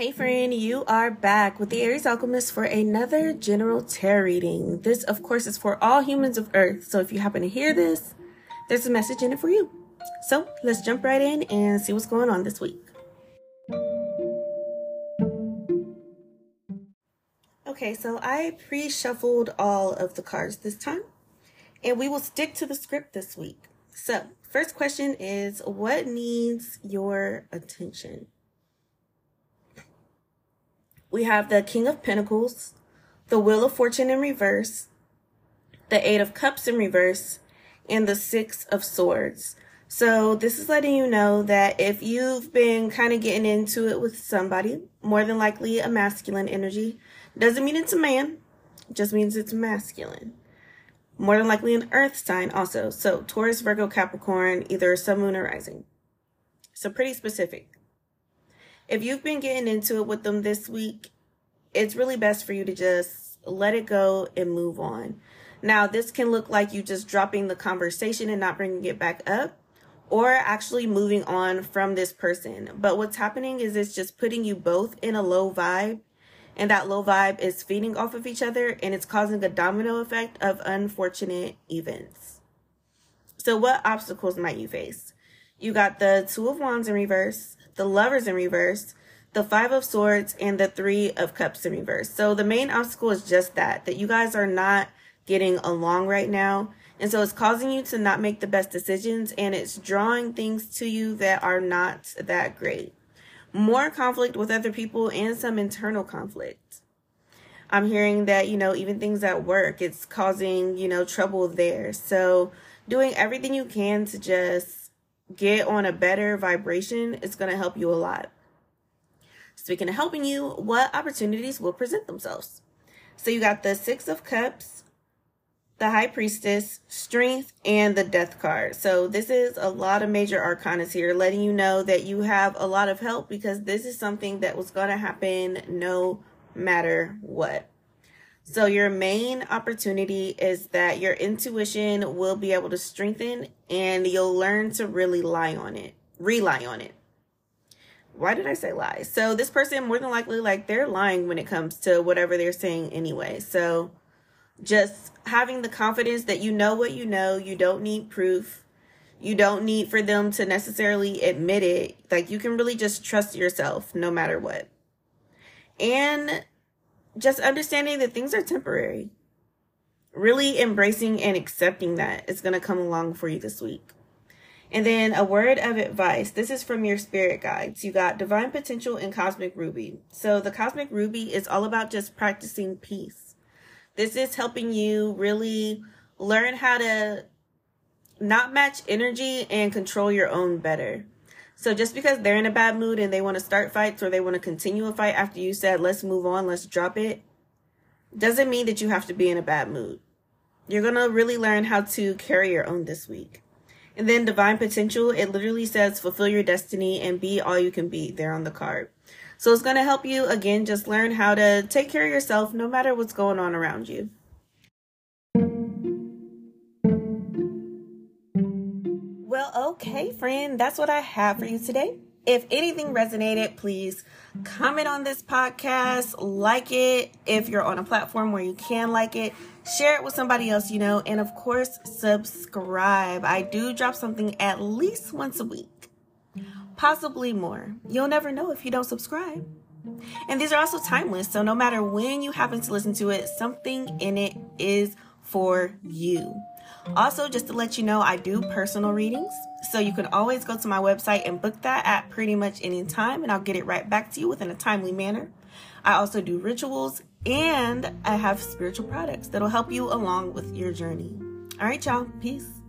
Hey friend, you are back with the Aries Alchemist for another general tarot reading. This, of course, is for all humans of Earth. So if you happen to hear this, there's a message in it for you. So let's jump right in and see what's going on this week. Okay, so I pre-shuffled all of the cards this time, and we will stick to the script this week. So, first question is what needs your attention? We have the King of Pentacles, the Wheel of Fortune in reverse, the Eight of Cups in reverse, and the Six of Swords. So this is letting you know that if you've been kind of getting into it with somebody, more than likely a masculine energy, doesn't mean it's a man, just means it's masculine. More than likely an earth sign also. So Taurus, Virgo, Capricorn, either sun, moon, or rising. So pretty specific if you've been getting into it with them this week, it's really best for you to just let it go and move on. Now, this can look like you just dropping the conversation and not bringing it back up or actually moving on from this person. But what's happening is it's just putting you both in a low vibe and that low vibe is feeding off of each other and it's causing a domino effect of unfortunate events. So what obstacles might you face? You got the two of wands in reverse, the lovers in reverse, the five of swords, and the three of cups in reverse. So the main obstacle is just that, that you guys are not getting along right now. And so it's causing you to not make the best decisions and it's drawing things to you that are not that great. More conflict with other people and some internal conflict. I'm hearing that, you know, even things at work, it's causing, you know, trouble there. So doing everything you can to just get on a better vibration, it's going to help you a lot. Speaking of helping you, what opportunities will present themselves? So you got the Six of Cups, the High Priestess, Strength, and the Death card. So this is a lot of major arcanas here, letting you know that you have a lot of help because this is something that was going to happen no matter what. So your main opportunity is that your intuition will be able to strengthen and you'll learn to really lie on it, rely on it. Why did I say lie? So this person more than likely like they're lying when it comes to whatever they're saying anyway. So just having the confidence that you know what you know, you don't need proof. You don't need for them to necessarily admit it. Like you can really just trust yourself no matter what. And just understanding that things are temporary. Really embracing and accepting that is going to come along for you this week. And then a word of advice. This is from your spirit guides. You got divine potential and cosmic ruby. So the cosmic ruby is all about just practicing peace. This is helping you really learn how to not match energy and control your own better. So just because they're in a bad mood and they want to start fights or they want to continue a fight after you said, let's move on, let's drop it, doesn't mean that you have to be in a bad mood. You're going to really learn how to carry your own this week. And then divine potential, it literally says fulfill your destiny and be all you can be there on the card. So it's going to help you again just learn how to take care of yourself no matter what's going on around you. Okay, friend, that's what I have for you today. If anything resonated, please comment on this podcast, like it if you're on a platform where you can like it, share it with somebody else you know, and of course, subscribe. I do drop something at least once a week, possibly more. You'll never know if you don't subscribe. And these are also timeless, so no matter when you happen to listen to it, something in it is for you. Also, just to let you know, I do personal readings. So you can always go to my website and book that at pretty much any time, and I'll get it right back to you within a timely manner. I also do rituals and I have spiritual products that'll help you along with your journey. All right, y'all. Peace.